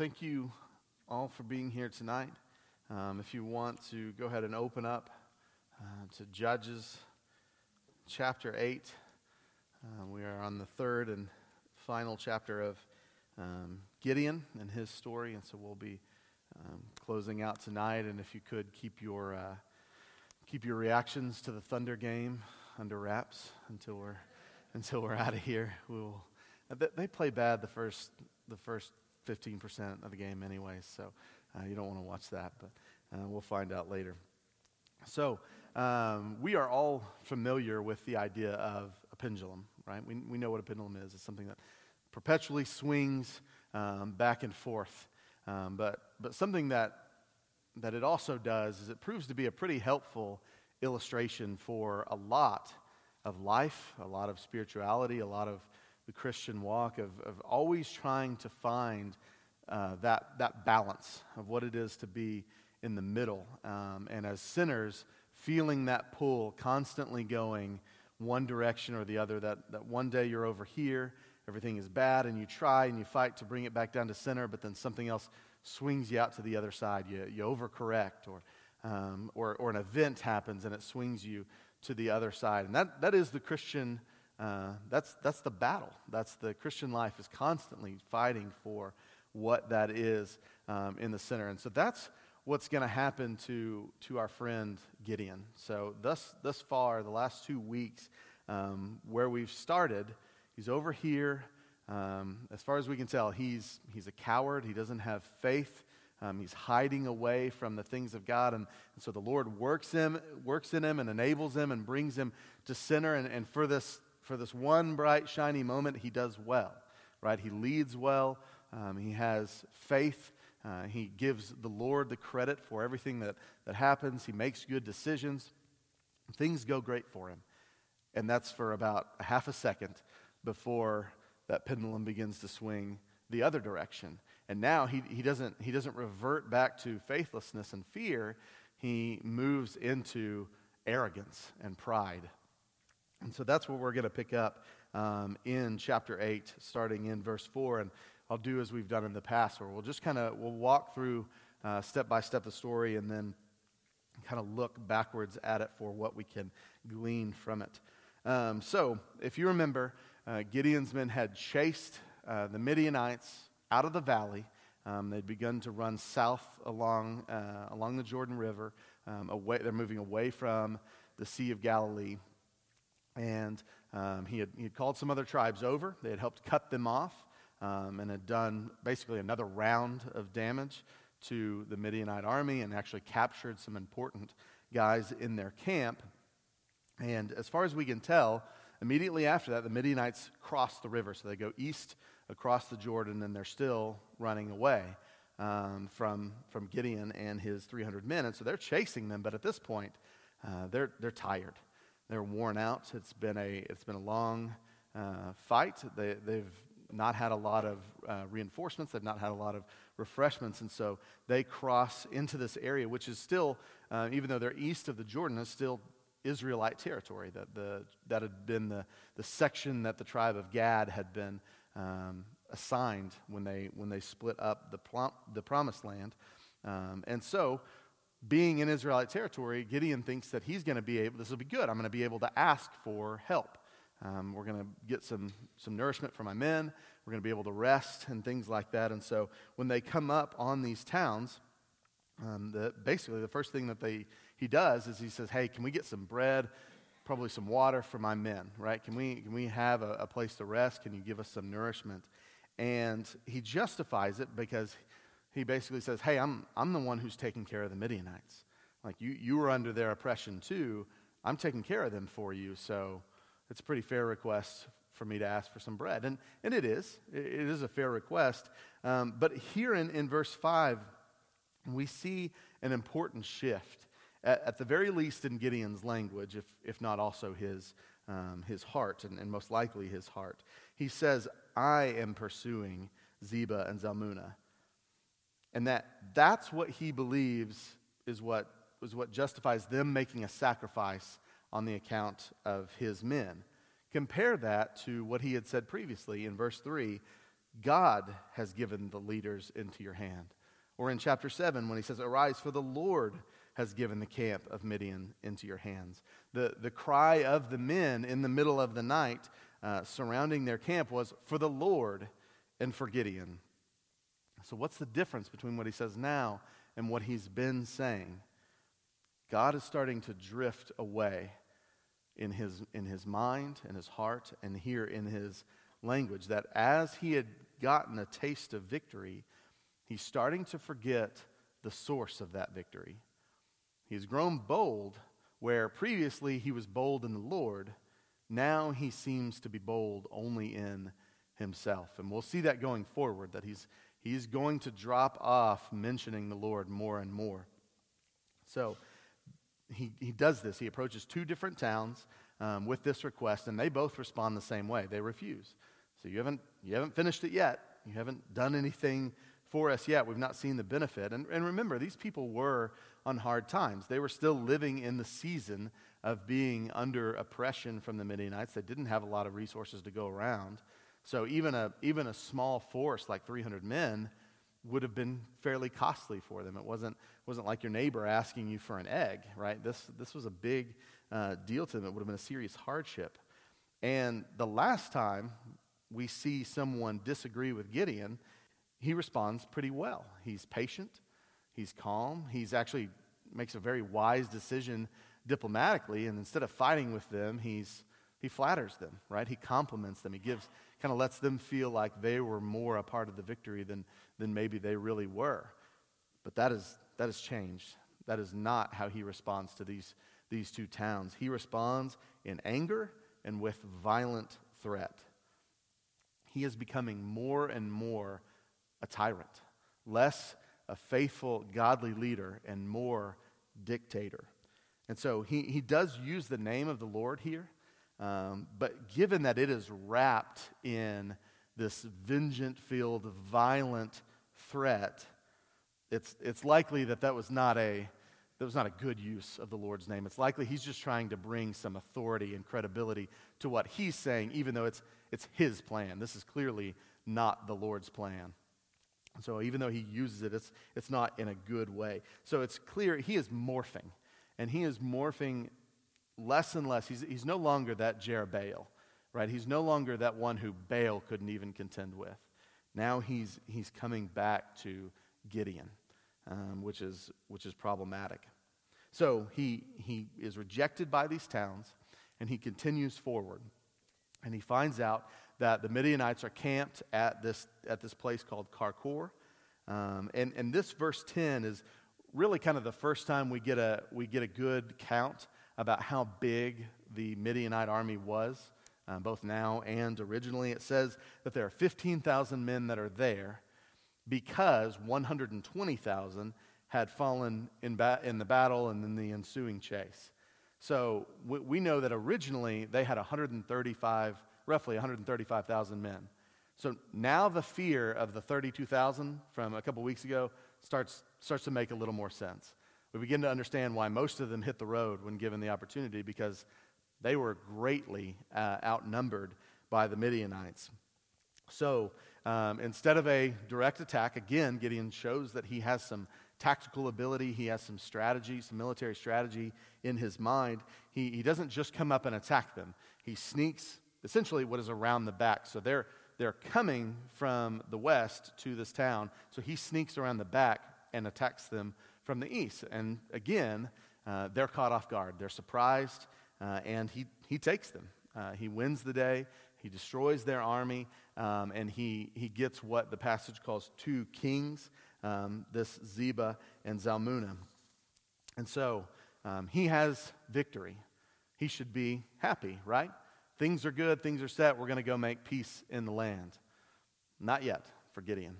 thank you all for being here tonight. Um, if you want to go ahead and open up uh, to Judges chapter 8, uh, we are on the third and final chapter of um, Gideon and his story, and so we'll be um, closing out tonight. And if you could keep your uh, keep your reactions to the Thunder game under wraps until we're until we're out of here. We'll, they play bad the first the first 15% of the game anyway, so uh, you don't want to watch that, but uh, we'll find out later. So, um, we are all familiar with the idea of a pendulum, right? We, we know what a pendulum is. It's something that perpetually swings um, back and forth. Um, but, but something that, that it also does is it proves to be a pretty helpful illustration for a lot of life, a lot of spirituality, a lot of the Christian walk of, of always trying to find uh, that, that balance of what it is to be in the middle. Um, and as sinners, feeling that pull, constantly going one direction or the other, that, that one day you're over here, everything is bad, and you try and you fight to bring it back down to center, but then something else swings you out to the other side. You, you overcorrect, or, um, or, or an event happens and it swings you to the other side. And that, that is the Christian uh, that's, that's the battle. That's the Christian life is constantly fighting for what that is um, in the center. And so that's what's going to happen to, to our friend Gideon. So thus, thus far, the last two weeks, um, where we've started, he's over here. Um, as far as we can tell, he's, he's a coward. He doesn't have faith. Um, he's hiding away from the things of God. And, and, so the Lord works, him, works in him and enables him and brings him to center. And, and for this for this one bright, shiny moment, he does well, right? He leads well. Um, he has faith. Uh, he gives the Lord the credit for everything that, that happens. He makes good decisions. Things go great for him. And that's for about a half a second before that pendulum begins to swing the other direction. And now he, he, doesn't, he doesn't revert back to faithlessness and fear. He moves into arrogance and pride and so that's what we're going to pick up um, in chapter 8, starting in verse 4. And I'll do as we've done in the past, where we'll just kind of we'll walk through uh, step by step the story and then kind of look backwards at it for what we can glean from it. Um, so, if you remember, uh, Gideon's men had chased uh, the Midianites out of the valley. Um, they'd begun to run south along, uh, along the Jordan River. Um, away, they're moving away from the Sea of Galilee. And um, he, had, he had called some other tribes over. They had helped cut them off um, and had done basically another round of damage to the Midianite army and actually captured some important guys in their camp. And as far as we can tell, immediately after that, the Midianites cross the river. So they go east across the Jordan and they're still running away um, from, from Gideon and his 300 men. And so they're chasing them, but at this point, uh, they're, they're tired. They're worn out. It's been a, it's been a long uh, fight. They, they've not had a lot of uh, reinforcements, they've not had a lot of refreshments, and so they cross into this area, which is still, uh, even though they're east of the Jordan, is still Israelite territory. That, the, that had been the, the section that the tribe of Gad had been um, assigned when they, when they split up the, plum, the promised land. Um, and so being in Israelite territory, Gideon thinks that he's going to be able, this will be good. I'm going to be able to ask for help. Um, we're going to get some, some nourishment for my men. We're going to be able to rest and things like that. And so when they come up on these towns, um, the, basically the first thing that they, he does is he says, Hey, can we get some bread, probably some water for my men, right? Can we, can we have a, a place to rest? Can you give us some nourishment? And he justifies it because he basically says, Hey, I'm, I'm the one who's taking care of the Midianites. Like, you, you were under their oppression too. I'm taking care of them for you. So it's a pretty fair request for me to ask for some bread. And, and it is. It, is a fair request. Um, but here in, in verse 5, we see an important shift, at, at, the very least in Gideon's language, if, if not also his, um, his heart, and, and most likely his heart. He says, I am pursuing Zeba and Zalmunna. And that that's what he believes is what, is what justifies them making a sacrifice on the account of his men. Compare that to what he had said previously in verse 3 God has given the leaders into your hand. Or in chapter 7, when he says, Arise, for the Lord has given the camp of Midian into your hands. The, the cry of the men in the middle of the night uh, surrounding their camp was, For the Lord and for Gideon. So, what's the difference between what he says now and what he's been saying? God is starting to drift away in his, in his mind and his heart and here in his language that as he had gotten a taste of victory, he's starting to forget the source of that victory. He's grown bold where previously he was bold in the Lord. Now he seems to be bold only in himself. And we'll see that going forward, that he's, he's going to drop off mentioning the Lord more and more. So, he, he does this. He approaches two different towns um, with this request, and they both respond the same way. They refuse. So you haven't, you haven't finished it yet. You haven't done anything for us yet. We've not seen the benefit. And, and remember, these people were on hard times. They were still living in the season of being under oppression from the Midianites. They didn't have a lot of resources to go around. So even a, even a small force like 300 men would have been fairly costly for them. It wasn't, wasn't like your neighbor asking you for an egg, right? This, this was a big uh, deal to them. It would have been a serious hardship. And the last time we see someone disagree with Gideon, he responds pretty well. He's patient, he's calm, he's actually makes a very wise decision diplomatically, and instead of fighting with them, he's he flatters them, right? He compliments them. He gives kind of lets them feel like they were more a part of the victory than, than maybe they really were. But that, is, that has changed. That is not how he responds to these, these two towns. He responds in anger and with violent threat. He is becoming more and more a tyrant, less a faithful, godly leader, and more dictator. And so he, he does use the name of the Lord here. Um, but given that it is wrapped in this vengeance filled, violent threat, it's, it's likely that that was not a that was not a good use of the Lord's name. It's likely he's just trying to bring some authority and credibility to what he's saying, even though it's, it's his plan. This is clearly not the Lord's plan. So even though he uses it, it's, it's not in a good way. So it's clear he is morphing. And he is morphing less and less. He's, he's no longer that Jerubbaal, right? He's no longer that one who Baal couldn't even contend with. Now he's, he's coming back to Gideon, um, which, is, which is problematic. So he, he is rejected by these towns, and he continues forward. And he finds out that the Midianites are camped at this, at this place called Karkor. Um, and, and this verse 10 is really kind of the first time we get a, we get a good count about how big the Midianite army was, uh, both now and originally. It says that there are 15,000 men that are there because 120,000 had fallen in, ba- in the battle and in the ensuing chase. So we, we know that originally they had 135, roughly 135,000 men. So now the fear of the 32,000 from a couple weeks ago starts, starts to make a little more sense we begin to understand why most of them hit the road when given the opportunity because they were greatly uh, outnumbered by the Midianites. So um, instead of a direct attack, again, Gideon shows that he has some tactical ability, he has some strategy, some military strategy in his mind. He, he doesn't just come up and attack them, he sneaks essentially what is around the back. So they're, they're coming from the west to this town, so he sneaks around the back and attacks them from the east. And again, uh, they're caught off guard. They're surprised, uh, and he, he takes them. Uh, he wins the day, he destroys their army, um, and he, he gets what the passage calls two kings um, this Zeba and Zalmunna. And so um, he has victory. He should be happy, right? Things are good, things are set, we're going to go make peace in the land. Not yet for Gideon.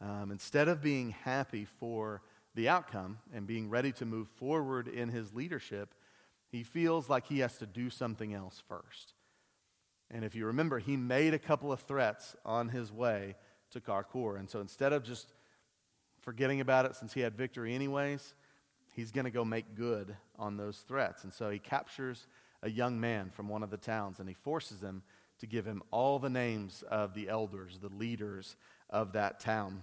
Um, instead of being happy for the outcome and being ready to move forward in his leadership, he feels like he has to do something else first. And if you remember, he made a couple of threats on his way to Karkor. And so instead of just forgetting about it since he had victory anyways, he's going to go make good on those threats. And so he captures a young man from one of the towns and he forces him to give him all the names of the elders, the leaders of that town.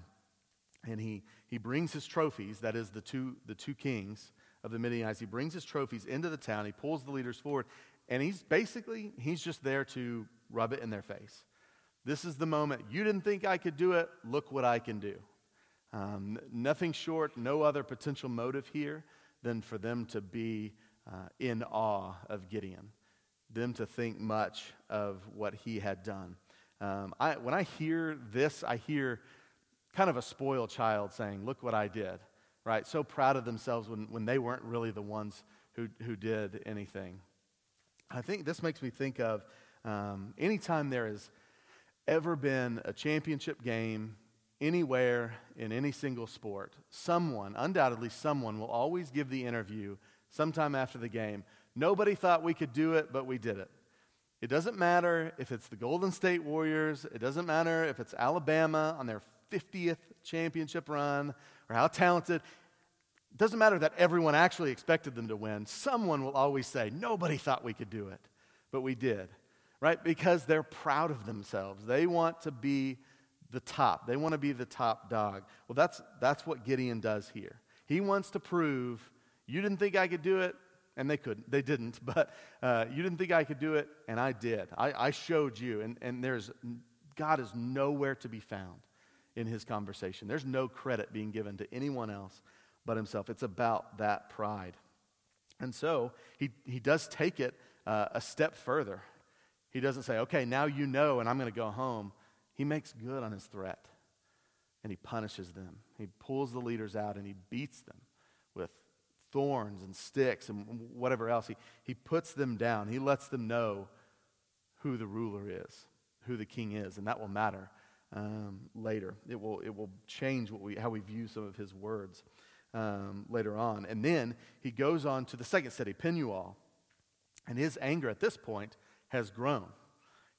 And he, he brings his trophies, that is, the two, the two kings of the Midianites, he brings his trophies into the town. He pulls the leaders forward, and he's basically, he's just there to rub it in their face. This is the moment. You didn't think I could do it. Look what I can do. Um, nothing short, no other potential motive here than for them to be uh, in awe of Gideon, them to think much of what he had done. Um, I, when I hear this, I hear kind of a spoiled child saying, Look what I did, right? So proud of themselves when, when they weren't really the ones who, who did anything. I think this makes me think of um, anytime there has ever been a championship game anywhere in any single sport, someone, undoubtedly someone, will always give the interview sometime after the game. Nobody thought we could do it, but we did it. It doesn't matter if it's the Golden State Warriors, it doesn't matter if it's Alabama on their 50th championship run or how talented. It doesn't matter that everyone actually expected them to win. Someone will always say, Nobody thought we could do it, but we did, right? Because they're proud of themselves. They want to be the top, they want to be the top dog. Well, that's, that's what Gideon does here. He wants to prove you didn't think I could do it, and they couldn't. They didn't, but uh, you didn't think I could do it, and I did. I, I showed you, and, and there's God is nowhere to be found in his conversation. There's no credit being given to anyone else but himself. It's about that pride. And so he, he does take it uh, a step further. He doesn't say, okay, now you know, and I'm going to go home. He makes good on his threat and he punishes them. He pulls the leaders out and he beats them with thorns and sticks and whatever else. He, he puts them down. He lets them know who the ruler is, who the king is, and that will matter um, later. It will, it will change what we, how we view some of his words um, later on. And then he goes on to the second city, Penuel. And his anger at this point has grown.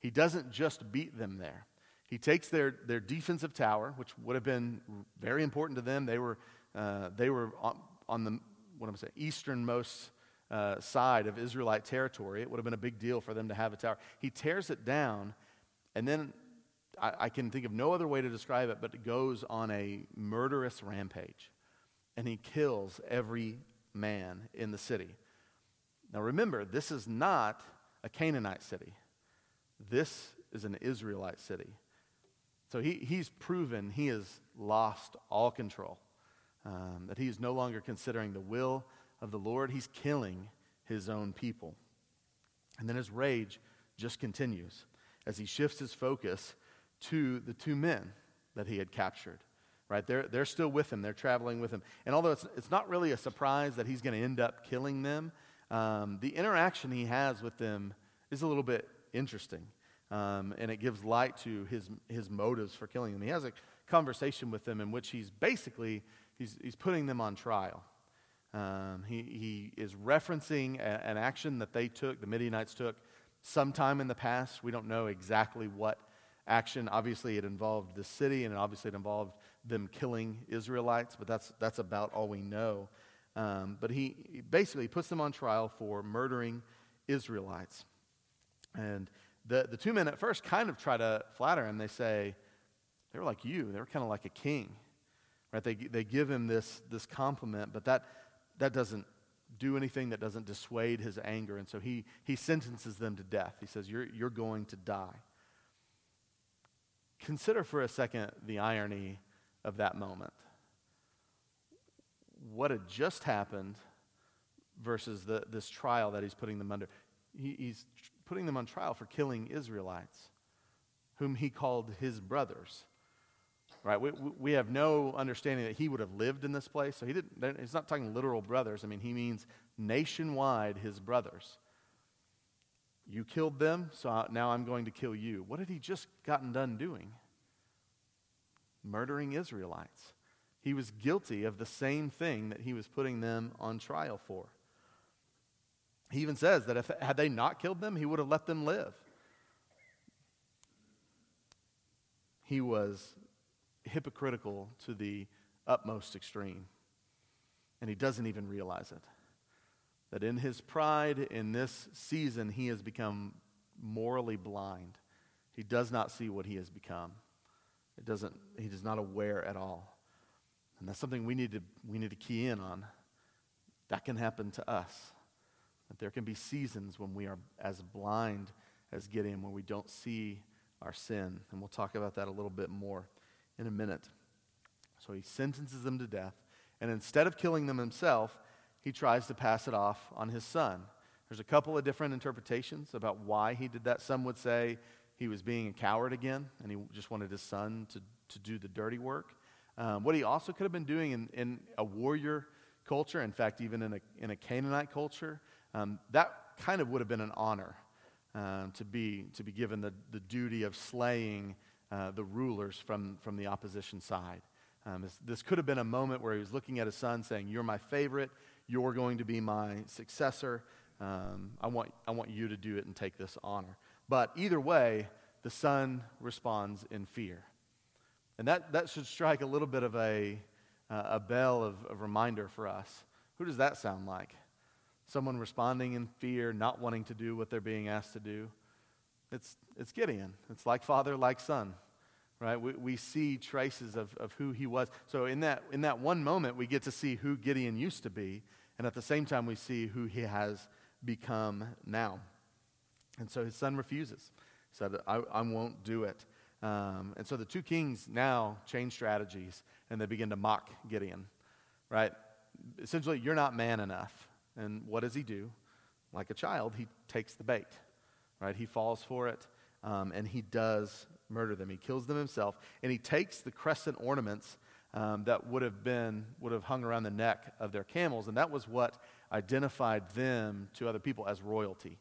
He doesn't just beat them there. He takes their, their defensive tower, which would have been very important to them. They were, uh, they were on, on the what am I'm saying, easternmost uh, side of Israelite territory. It would have been a big deal for them to have a tower. He tears it down, and then I, I can think of no other way to describe it, but it goes on a murderous rampage. And he kills every man in the city. Now remember, this is not a Canaanite city, this is an Israelite city. So he, he's proven he has lost all control um, that he is no longer considering the will of the Lord. He's killing his own people. And then his rage just continues as he shifts his focus to the two men that he had captured. Right? They're, they're still with him, they're traveling with him. And although it's, it's not really a surprise that he's going to end up killing them, um, the interaction he has with them is a little bit interesting. Um, and it gives light to his, his motives for killing them. He has a conversation with them in which he's basically he's, he's putting them on trial. Um, he, he is referencing a, an action that they took, the Midianites took, sometime in the past. We don't know exactly what action. Obviously, it involved the city, and obviously, it involved them killing Israelites, but that's, that's about all we know. Um, but he, he basically puts them on trial for murdering Israelites. And the, the two men at first kind of try to flatter him. They say, they were like you, they were kind of like a king. Right? They, they give him this, this compliment, but that, that doesn't do anything that doesn't dissuade his anger. And so he, he sentences them to death. He says, you're, you're going to die. Consider for a second the irony of that moment. What had just happened versus the, this trial that he's putting them under. He, he's putting them on trial for killing Israelites, whom he called his brothers right? We, we have no understanding that he would have lived in this place. So he didn't, he's not talking literal brothers. I mean, he means nationwide his brothers. You killed them, so now I'm going to kill you. What had he just gotten done doing? Murdering Israelites. He was guilty of the same thing that he was putting them on trial for. He even says that if had they not killed them, he would have let them live. He was hypocritical to the utmost extreme. And he doesn't even realize it. That in his pride, in this season, he has become morally blind. He does not see what he has become. It doesn't, he is not aware at all. And that's something we need to, we need to key in on. That can happen to us. That there can be seasons when we are as blind as Gideon, when we don't see our sin. And we'll talk about that a little bit more in a minute. So he sentences them to death. And instead of killing them himself, he tries to pass it off on his son. There's a couple of different interpretations about why he did that. Some would say he was being a coward again, and he just wanted his son to, to do the dirty work. Um, what he also could have been doing in, in a warrior culture, in fact, even in a, in a Canaanite culture, um, that kind of would have been an honor um, to, be, to be given the, the duty of slaying uh, the rulers from, from the opposition side. Um, this, this, could have been a moment where he was looking at his son saying, You're my favorite. You're going to be my successor. Um, I, want, I want you to do it and take this honor. But either way, the son responds in fear. And that, that should strike a little bit of a, uh, a bell of, of reminder for us. Who does that sound like? Someone responding in fear, not wanting to do what they're being asked to do. It's, it's Gideon. It's like father, like son, right? We, we see traces of, of who he was. So in that, in that one moment, we get to see who Gideon used to be, and at the same time, we see who he has become now. And so his son refuses. He said, I, I won't do it. Um, and so the two kings now change strategies and they begin to mock Gideon, right? Essentially, you're not man enough. And what does he do? Like a child, he takes the bait, right? He falls for it um, and he does murder them. He kills them himself and he takes the crescent ornaments um, that would have been would have hung around the neck of their camels and that was what identified them to other people as royalty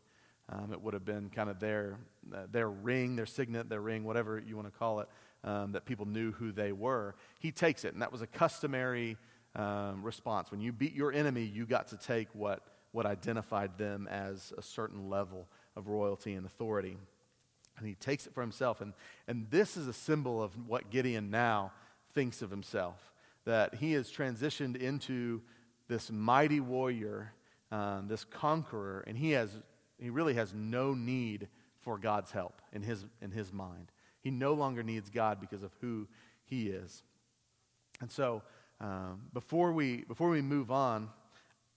um, it would have been kind of their, uh, their ring, their signet, their ring, whatever you want to call it, um, that people knew who they were. He takes it, and that was a customary um, response. When you beat your enemy, you got to take what, what identified them as a certain level of royalty and authority. And he takes it for himself. And, and this is a symbol of what Gideon now thinks of himself that he has transitioned into this mighty warrior, um, this conqueror, and he has he really has no need for God's help in his, in his mind. He no longer needs God because of who he is. And so, um, before, we, before we move on,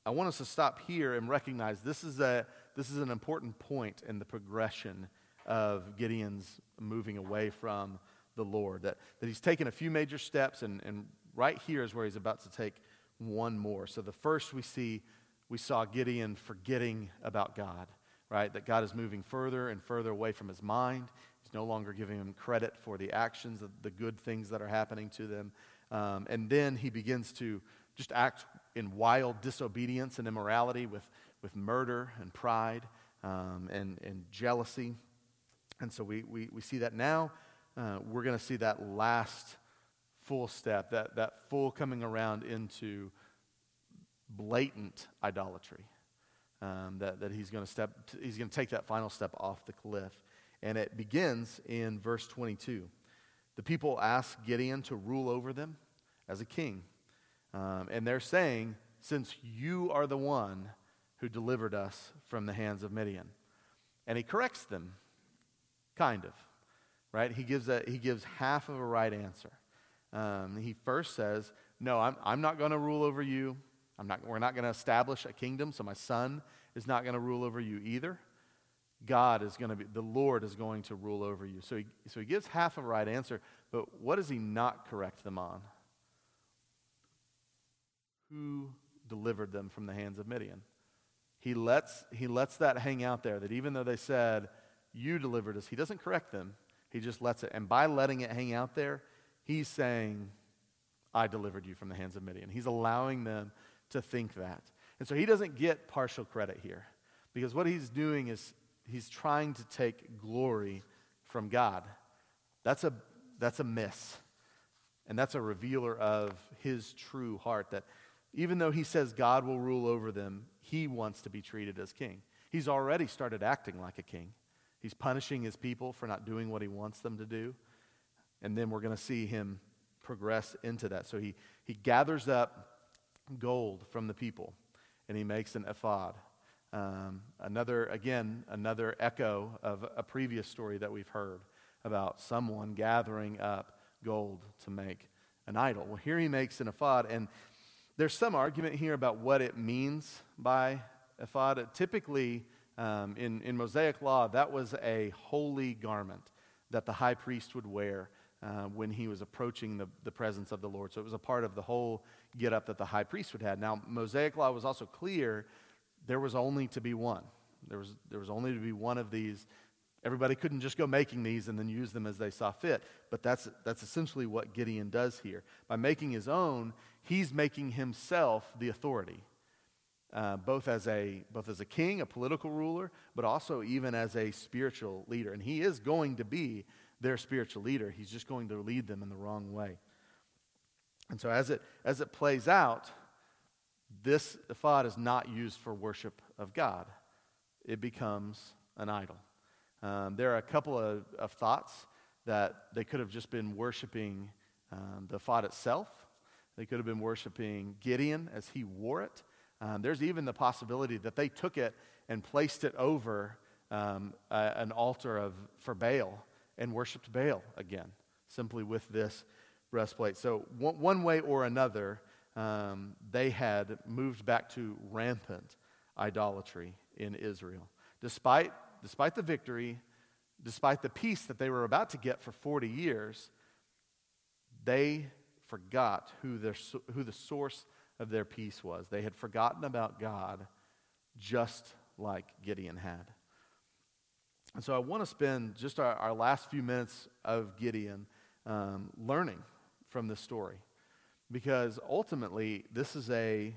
I want us to stop here and recognize this is, a, this is an important point in the progression of Gideon's moving away from the Lord. That, that he's taken a few major steps, and, and right here is where he's about to take one more. So, the first we see, we saw Gideon forgetting about God right? That God is moving further and further away from his mind. He's no longer giving him credit for the actions, the, the good things that are happening to them. Um, and then he begins to just act in wild disobedience and immorality with, with murder and pride um, and, and jealousy. And so we, we, we see that now. Uh, we're going to see that last full step, that, that full coming around into blatant idolatry um, that, that he's going to step he's going to take that final step off the cliff. And it begins in verse 22 the people ask gideon to rule over them as a king um, and they're saying since you are the one who delivered us from the hands of midian. And he corrects them kind of right he gives, a, he gives half of a right answer um, he first says no i'm, I'm not going to rule over you I'm not, we're not going to establish a kingdom, so my son is not going to rule over you either. God is going to be, the Lord is going to rule over you. So he, so he gives half a right answer, but what does he not correct them on? Who delivered them from the hands of Midian? He lets, he lets that hang out there, that even though they said, You delivered us, he doesn't correct them. He just lets it. And by letting it hang out there, he's saying, I delivered you from the hands of Midian. He's allowing them to think that. And so he doesn't get partial credit here because what he's doing is he's trying to take glory from God. That's a, that's a miss. And that's a revealer of his true heart that even though he says God will rule over them, he wants to be treated as king. He's already started acting like a king. He's punishing his people for not doing what he wants them to do. And then we're going to see him progress into that. So he, he gathers up gold from the people, and he makes an ephod. Um, another, again, another echo of a previous story that we've heard about someone gathering up gold to make an idol. Well, here he makes an ephod, and there's some argument here about what it means by ephod. Typically, um, in, in Mosaic law, that was a holy garment that the high priest would wear uh, when he was approaching the, the presence of the Lord. So it was a part of the whole get up that the high priest would have. Now, Mosaic law was also clear there was only to be one. There was, there was only to be one of these. Everybody couldn't just go making these and then use them as they saw fit. But that's, that's essentially what Gideon does here. By making his own, he's making himself the authority. Uh, both as a both as a king, a political ruler, but also even as a spiritual leader. And he is going to be their spiritual leader. He's just going to lead them in the wrong way. And so as it as it plays out, this ephod is not used for worship of God. It becomes an idol. Um, there are a couple of, of, thoughts that they could have just been worshiping um, the ephod itself. They could have been worshiping Gideon as he wore it. Um, there's even the possibility that they took it and placed it over um, an altar of, for Baal and worshiped Baal again, simply with this breastplate. So, one, one way or another, um, they had moved back to rampant idolatry in Israel. Despite, despite the victory, despite the peace that they were about to get for 40 years, they forgot who, their, who the source of their peace was. They had forgotten about God just like Gideon had. And so I want to spend just our, our last few minutes of Gideon um, learning from this story. Because ultimately, this is, a,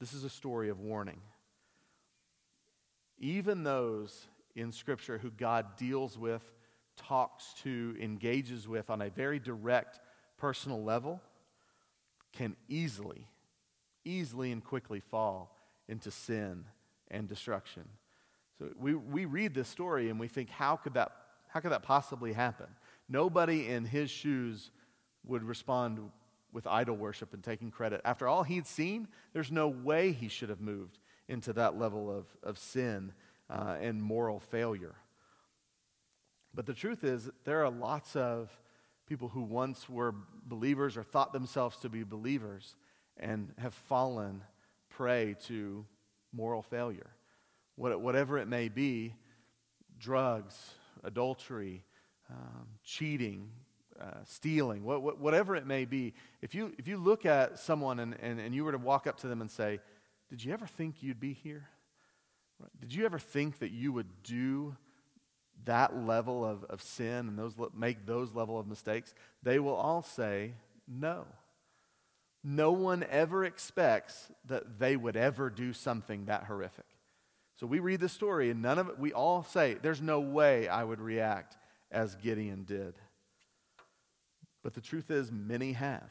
this is a story of warning. Even those in Scripture who God deals with, talks to, engages with on a very direct personal level can easily easily and quickly fall into sin and destruction. So we, we read this story and we think, how could, that, how could that possibly happen? Nobody in his shoes would respond with idol worship and taking credit. After all he'd seen, there's no way he should have moved into that level of, of sin uh, and moral failure. But the truth is, there are lots of people who once were believers or thought themselves to be believers and have fallen prey to moral failure. Whatever it may be drugs, adultery, um, cheating, uh, stealing, whatever it may be. If you, if you look at someone and, and, and you were to walk up to them and say, Did you ever think you'd be here? Did you ever think that you would do that level of, of sin and those, make those level of mistakes? They will all say, No no one ever expects that they would ever do something that horrific. So we read the story, and none of it, we all say, There's no way I would react as Gideon did. But the truth is, many have,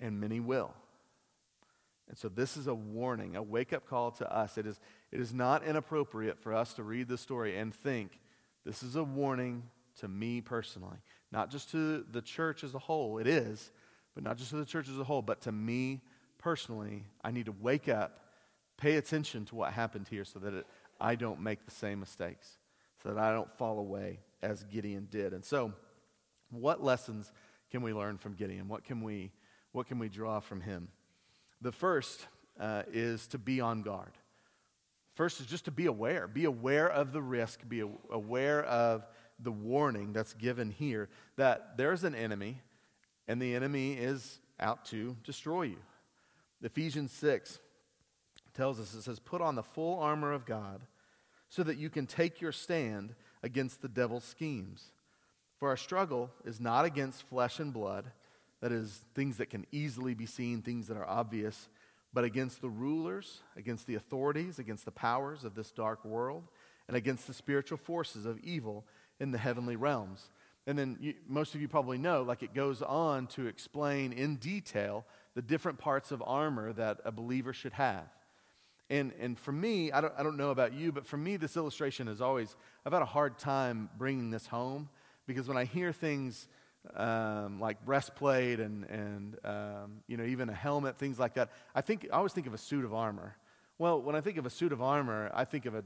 and many will. And so this is a warning, a wake up call to us. It is, it is not inappropriate for us to read the story and think, This is a warning to me personally, not just to the church as a whole. It is but not just to the church as a whole, but to me personally, I need to wake up, pay attention to what happened here so that it, I don't make the same mistakes, so that I don't fall away as Gideon did. And so, what lessons can we learn from Gideon? What can we, what can we draw from him? The first uh, is to be on guard. First is just to be aware. Be aware of the risk. Be aware of the warning that's given here that there's an enemy and the enemy is out to destroy you. Ephesians 6 tells us it says, Put on the full armor of God so that you can take your stand against the devil's schemes. For our struggle is not against flesh and blood, that is, things that can easily be seen, things that are obvious, but against the rulers, against the authorities, against the powers of this dark world, and against the spiritual forces of evil in the heavenly realms. And then you, most of you probably know, like it goes on to explain in detail the different parts of armor that a believer should have. And, and for me, I don't, I don't know about you, but for me, this illustration is always, I've had a hard time bringing this home because when I hear things um, like breastplate and, and um, you know, even a helmet, things like that, I, think, I always think of a suit of armor. Well, when I think of a suit of armor, I think of a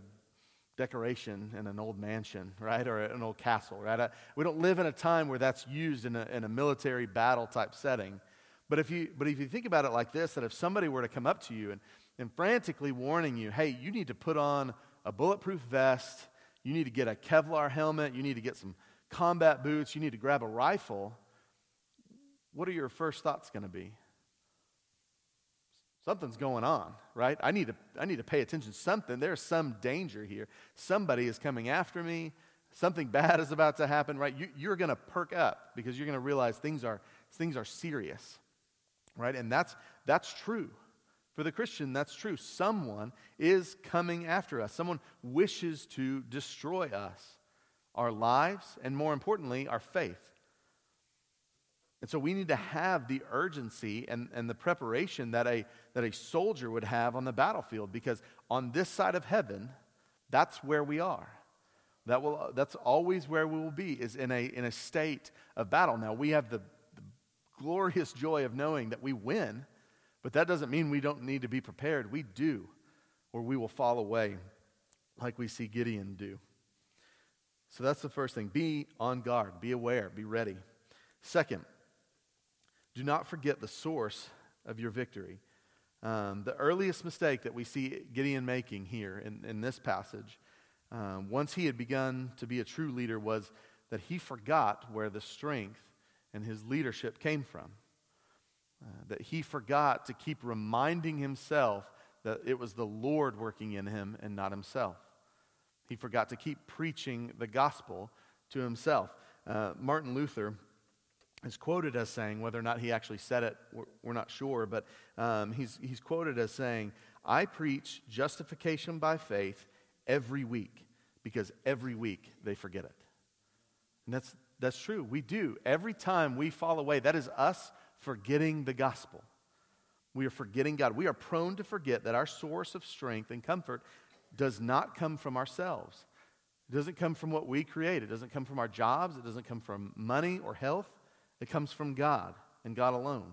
decoration in an old mansion, right? Or an old castle, right? Uh, we don't live in a time where that's used in a, in a military battle type setting. But if, you, but if you think about it like this, that if somebody were to come up to you and, and frantically warning you, hey, you need to put on a bulletproof vest, you need to get a Kevlar helmet, you need to get some combat boots, you need to grab a rifle, what are your first thoughts going to be? Something's going on, right? I need to, I need to pay attention. Something, there's some danger here. Somebody is coming after me. Something bad is about to happen, right? You, you're going to perk up because you're going to realize things are, things are serious, right? And that's, that's true. For the Christian, that's true. Someone is coming after us, someone wishes to destroy us, our lives, and more importantly, our faith. And so we need to have the urgency and, and the preparation that a, that a soldier would have on the battlefield because on this side of heaven, that's where we are. That will, that's always where we will be, is in a, in a state of battle. Now, we have the, the glorious joy of knowing that we win, but that doesn't mean we don't need to be prepared. We do, or we will fall away like we see Gideon do. So that's the first thing. Be on guard, be aware, be ready. Second, do not forget the source of your victory. Um, the earliest mistake that we see Gideon making here in, in this passage, um, once he had begun to be a true leader, was that he forgot where the strength and his leadership came from. Uh, that he forgot to keep reminding himself that it was the Lord working in him and not himself. He forgot to keep preaching the gospel to himself. Uh, Martin Luther is quoted as saying, whether or not he actually said it, we're, we're not sure, but um, he's, he's quoted as saying, I preach justification by faith every week because every week they forget it. And that's, that's true. We do. Every time we fall away, that is us forgetting the gospel. We are forgetting God. We are prone to forget that our source of strength and comfort does not come from ourselves. It doesn't come from what we create. It doesn't come from our jobs. It doesn't come from money or health. It comes from God and God alone.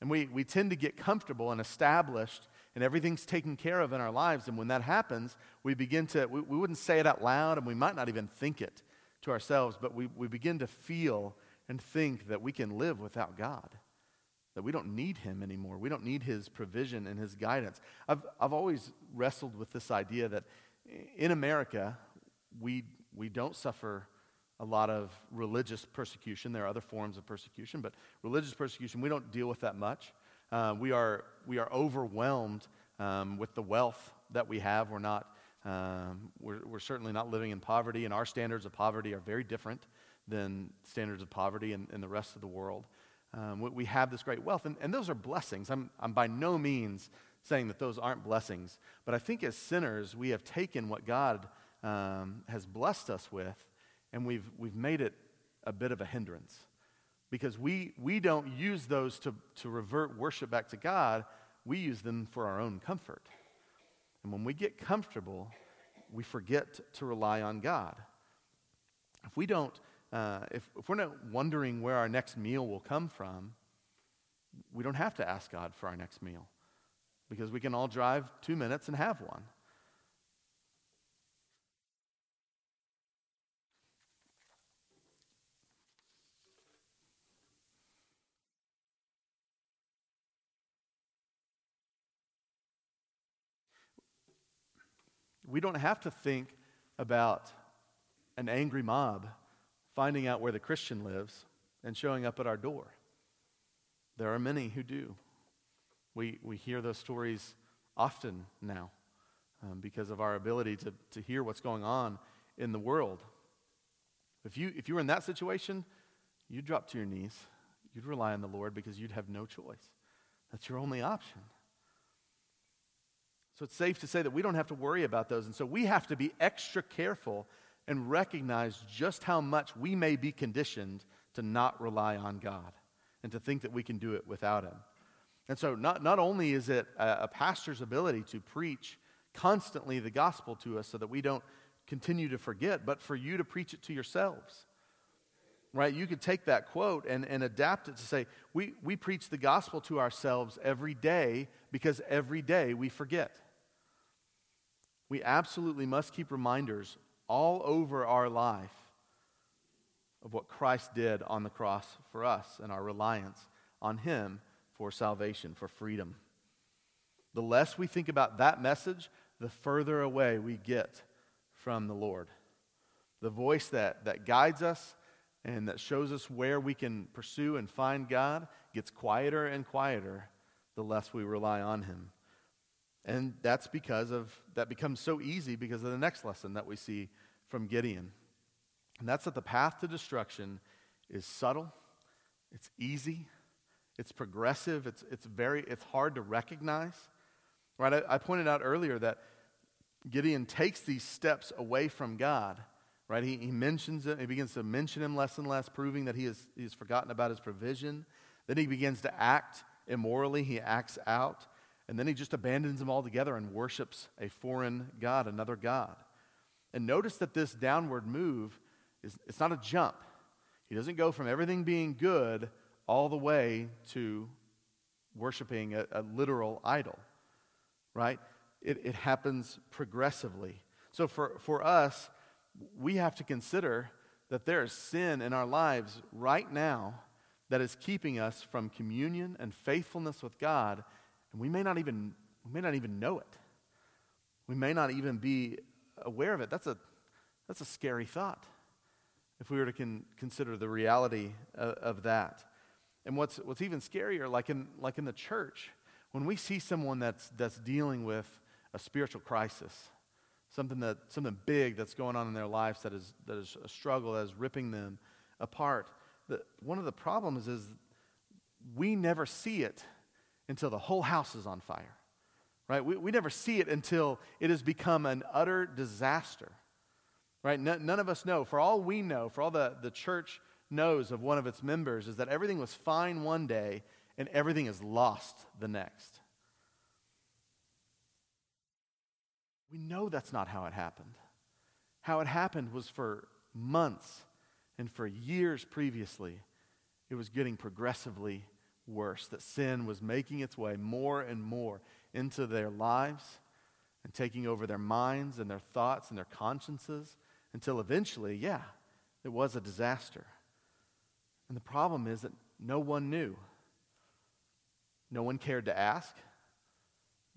And we, we tend to get comfortable and established, and everything's taken care of in our lives. And when that happens, we begin to, we, we wouldn't say it out loud, and we might not even think it to ourselves, but we, we begin to feel and think that we can live without God, that we don't need Him anymore. We don't need His provision and His guidance. I've, I've always wrestled with this idea that in America, we, we don't suffer a lot of religious persecution. There are other forms of persecution, but religious persecution, we don't deal with that much. Uh, we, are, we are overwhelmed um, with the wealth that we have. We're, not, um, we're, we're certainly not living in poverty, and our standards of poverty are very different than standards of poverty in, in the rest of the world. Um, we, we, have this great wealth, and, and those are blessings. I'm, I'm by no means saying that those aren't blessings, but I think as sinners, we have taken what God um, has blessed us with and we've, we've made it a bit of a hindrance because we, we don't use those to, to revert worship back to God, we use them for our own comfort. And when we get comfortable, we forget to rely on God. If we don't, uh, if, if we're not wondering where our next meal will come from, we don't have to ask God for our next meal because we can all drive two minutes and have one. We don't have to think about an angry mob finding out where the Christian lives and showing up at our door. There are many who do. We, we hear those stories often now um, because of our ability to, to hear what's going on in the world. If you, if you were in that situation, you'd drop to your knees. You'd rely on the Lord because you'd have no choice. That's your only option. So it's safe to say that we don't have to worry about those. And so we have to be extra careful and recognize just how much we may be conditioned to not rely on God and to think that we can do it without Him. And so, not, not only is it a, a pastor's ability to preach constantly the gospel to us so that we don't continue to forget, but for you to preach it to yourselves. Right? You could take that quote and, and adapt it to say, we, we preach the gospel to ourselves every day because every day we forget. We absolutely must keep reminders all over our life of what Christ did on the cross for us and our reliance on Him for salvation, for freedom. The less we think about that message, the further away we get from the Lord. The voice that, that guides us and that shows us where we can pursue and find God gets quieter and quieter the less we rely on Him. And that's because of, that becomes so easy because of the next lesson that we see from Gideon. And that's that the path to destruction is subtle, it's easy, it's progressive, it's, it's very, it's hard to recognize. Right? I, I pointed out earlier that Gideon takes these steps away from God. Right? He, he mentions it, he begins to mention him less and less, proving that he has, he has forgotten about his provision. Then he begins to act immorally, he acts out. And then he just abandons him altogether and worships a foreign God, another God. And notice that this downward move is it's not a jump. He doesn't go from everything being good all the way to worshiping a, a literal idol, right? It, it happens progressively. So for, for us, we have to consider that there is sin in our lives right now that is keeping us from communion and faithfulness with God and we may not even, we may not even know it. We may not even be aware of it. That's a, that's a scary thought if we were to con- consider the reality of, of, that. And what's, what's even scarier, like in, like in the church, when we see someone that's, that's dealing with a spiritual crisis, something, that, something big that's going on in their lives that is, that is a struggle, that is ripping them apart, the, one of the problems is we never see it until the whole house is on fire. Right? We, we never see it until it has become an utter disaster. Right? None of us know. For all we know, for all the, the church knows of one of its members, is that everything was fine one day and everything is lost the next. We know that's not how it happened. How it happened was for months and for years previously, it was getting progressively worse, that sin was making its way more and more into their lives and taking over their minds and their thoughts and their consciences until eventually, yeah, it was a disaster. And the problem is that no one knew. No one cared to ask.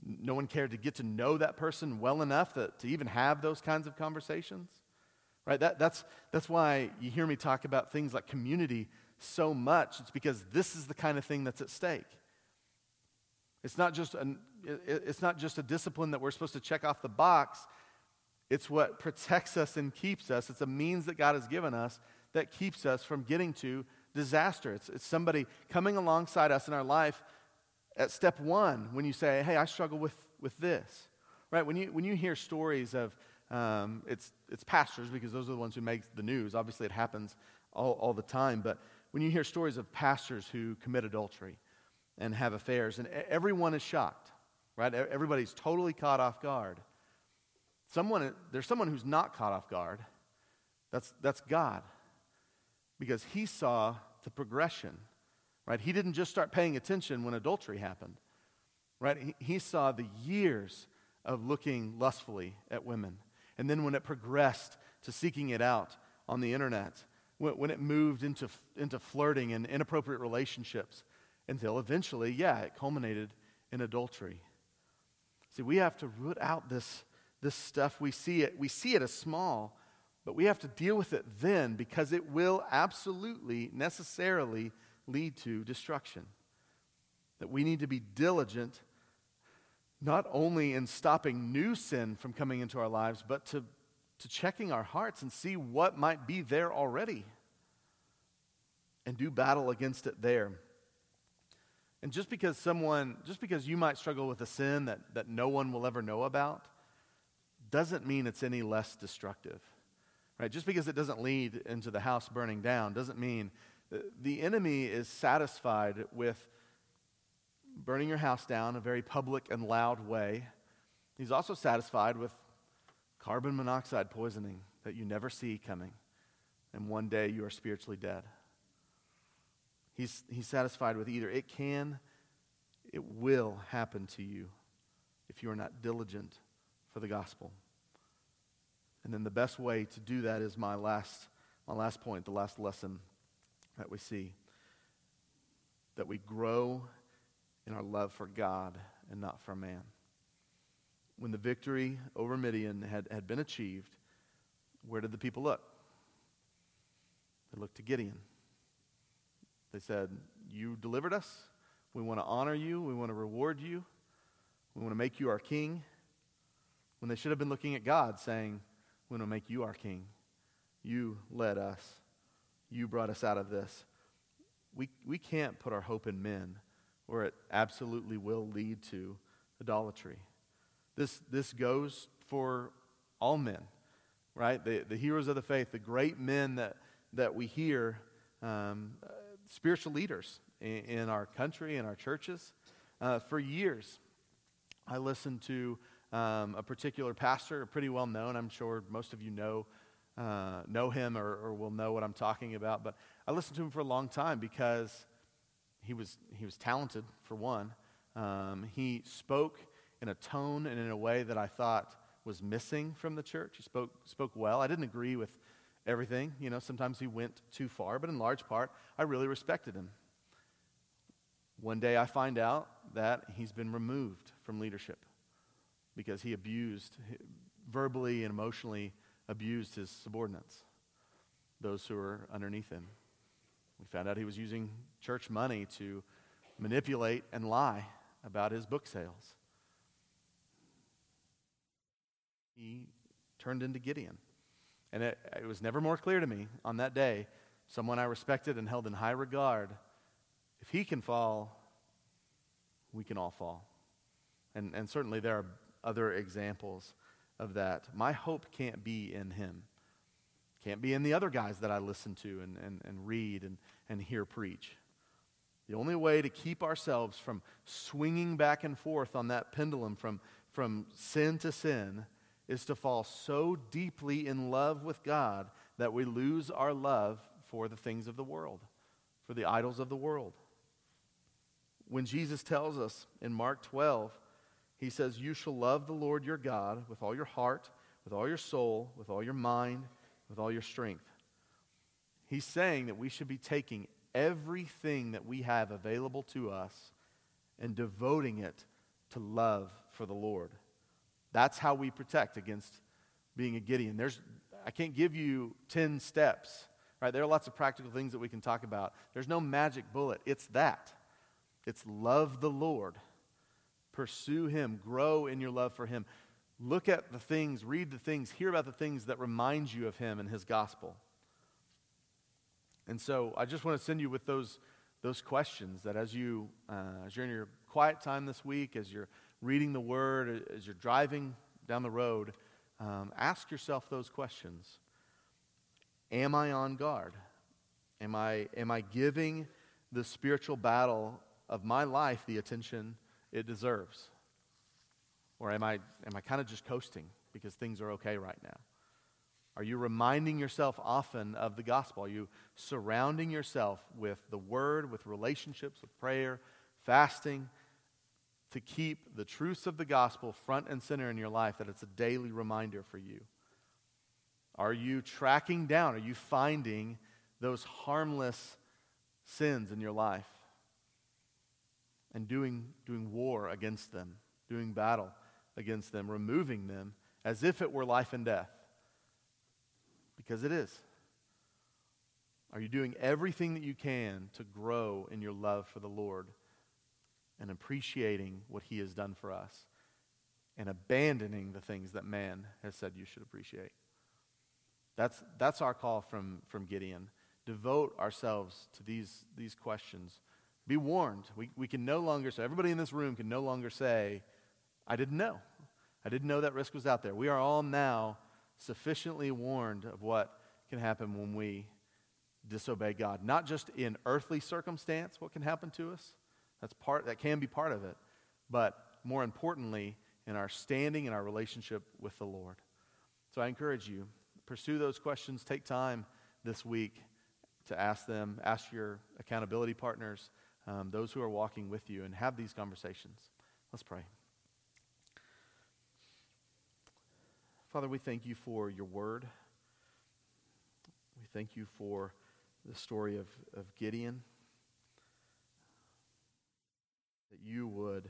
No one cared to get to know that person well enough that, to even have those kinds of conversations. Right? That, that's, that's why you hear me talk about things like community so much, it's because this is the kind of thing that's at stake. It's not just, an, it's not just a discipline that we're supposed to check off the box. It's what protects us and keeps us. It's a means that God has given us that keeps us from getting to disaster. It's, it's somebody coming alongside us in our life at step one when you say, hey, I struggle with, with this. Right? When you, when you hear stories of, um, it's, it's pastors because those are the ones who make the news. Obviously, it happens all, all the time. But when you hear stories of pastors who commit adultery and have affairs, and everyone is shocked, right? Everybody's totally caught off guard. Someone, there's someone who's not caught off guard. That's, that's God. Because he saw the progression, right? He didn't just start paying attention when adultery happened, right? He, he saw the years of looking lustfully at women. And then when it progressed to seeking it out on the internet, when, it moved into, into flirting and inappropriate relationships until eventually, yeah, it culminated in adultery. See, we have to root out this, this stuff. We see it, we see it as small, but we have to deal with it then because it will absolutely, necessarily lead to destruction. That we need to be diligent not only in stopping new sin from coming into our lives, but to to checking our hearts and see what might be there already and do battle against it there. And just because someone, just because you might struggle with a sin that, that no one will ever know about, doesn't mean it's any less destructive. Right? Just because it doesn't lead into the house burning down doesn't mean the enemy is satisfied with burning your house down in a very public and loud way. He's also satisfied with carbon monoxide poisoning that you never see coming, and one day you are spiritually dead. He's, he's satisfied with either it can, it will happen to you if you are not diligent for the gospel. And then the best way to do that is my last, my last point, the last lesson that we see that we grow in our love for God and not for man. When the victory over Midian had, had been achieved, where did the people look? They looked to Gideon. They said, You delivered us. We want to honor you. We want to reward you. We want to make you our king. When they should have been looking at God, saying, We want to make you our king. You led us. You brought us out of this. We, we can't put our hope in men, or it absolutely will lead to idolatry. This, this goes for all men, right? The, the heroes of the faith, the great men that, that we hear, um, spiritual leaders in, in, our country, in our churches. Uh, for years, I listened to um, a particular pastor, pretty well known. I'm sure most of you know, uh, know him or, or will know what I'm talking about. But I listened to him for a long time because he was, he was talented, for one. Um, he spoke in a tone and in a way that I thought was missing from the church. He spoke, spoke well. I didn't agree with everything. You know, sometimes he went too far, but in large part, I really respected him. One day I find out that he's been removed from leadership because he abused, verbally and emotionally abused his subordinates, those who were underneath him. We found out he was using church money to manipulate and lie about his book sales. He turned into Gideon. And it, it, was never more clear to me on that day, someone I respected and held in high regard, if he can fall, we can all fall. And, and certainly there are other examples of that. My hope can't be in him, can't be in the other guys that I listen to and, and, and read and, and hear preach. The only way to keep ourselves from swinging back and forth on that pendulum from, from sin to sin is to fall so deeply in love with God that we lose our love for the things of the world, for the idols of the world. When Jesus tells us in Mark 12, he says, You shall love the Lord your God with all your heart, with all your soul, with all your mind, with all your strength. He's saying that we should be taking everything that we have available to us and devoting it to love for the Lord. That's how we protect against being a Gideon. There's, I can't give you 10 steps, right? There are lots of practical things that we can talk about. There's no magic bullet. It's that. It's love the Lord, pursue Him, grow in your love for Him. Look at the things, read the things, hear about the things that remind you of Him and His gospel. And so I just want to send you with those, those questions that as, you, uh, as you're in your quiet time this week, as you're reading the Word, as you're driving down the road, um, ask yourself those questions. Am I on guard? Am I, am I giving the spiritual battle of my life the attention it deserves? Or am I, am I kind of just coasting because things are okay right now? Are you reminding yourself often of the gospel? Are you surrounding yourself with the word, with relationships, with prayer, fasting, to keep the truths of the gospel front and center in your life, that it's a daily reminder for you? Are you tracking down? Are you finding those harmless sins in your life and doing, doing war against them, doing battle against them, removing them as if it were life and death? Because it is. Are you doing everything that you can to grow in your love for the Lord? And appreciating what he has done for us and abandoning the things that man has said you should appreciate. That's, that's our call from, from Gideon. Devote ourselves to these, these questions. Be warned. We, we can no longer so everybody in this room can no longer say, I didn't know. I didn't know that risk was out there. We are all now sufficiently warned of what can happen when we disobey God. Not just in earthly circumstance, what can happen to us, that's part, that can be part of it. But more importantly, in our standing in our relationship with the Lord. So I encourage you, pursue those questions. Take time this week to ask them, ask your accountability partners, um, those who are walking with you, and have these conversations. Let's pray. Father, we thank you for your word. We thank you for the story of, of Gideon. That you would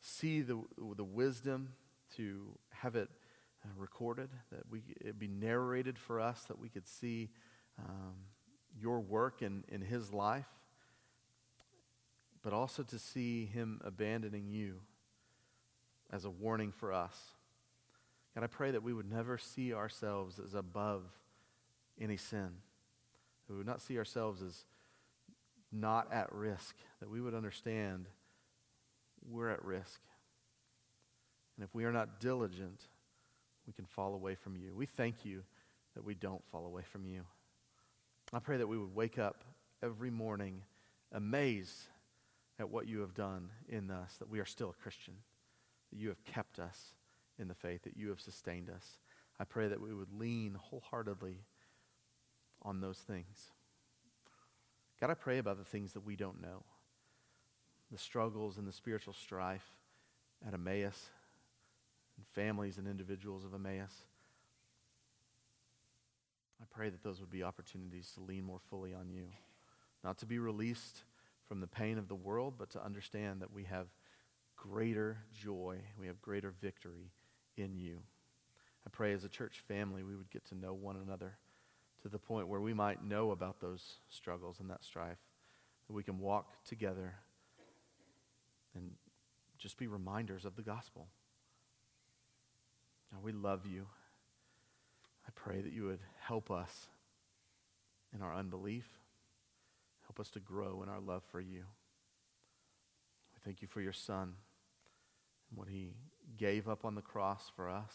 see the, the wisdom to have it uh, recorded, that we, it be narrated for us, that we could see um, your work in, in his life, but also to see him abandoning you as a warning for us. God, I pray that we would never see ourselves as above any sin. we would not see ourselves as not at risk, that we would understand we're at risk. And if we are not diligent, we can fall away from you. We thank you that we don't fall away from you. I pray that we would wake up every morning amazed at what you have done in us, that we are still a Christian, that you have kept us in the faith, that you have sustained us. I pray that we would lean wholeheartedly on those things. God, I pray about the things that we don't know the struggles and the spiritual strife at Emmaus, and families and individuals of Emmaus. I pray that those would be opportunities to lean more fully on you, not to be released from the pain of the world, but to understand that we have greater joy, we have greater victory in you. I pray as a church family we would get to know one another to the point where we might know about those struggles and that strife, that we can walk together and just be reminders of the gospel. God, we love you. I pray that you would help us in our unbelief, help us to grow in our love for you. We thank you for your son and what he gave up on the cross for us.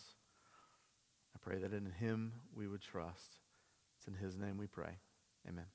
I pray that in him we would trust. It's in his name we pray. Amen.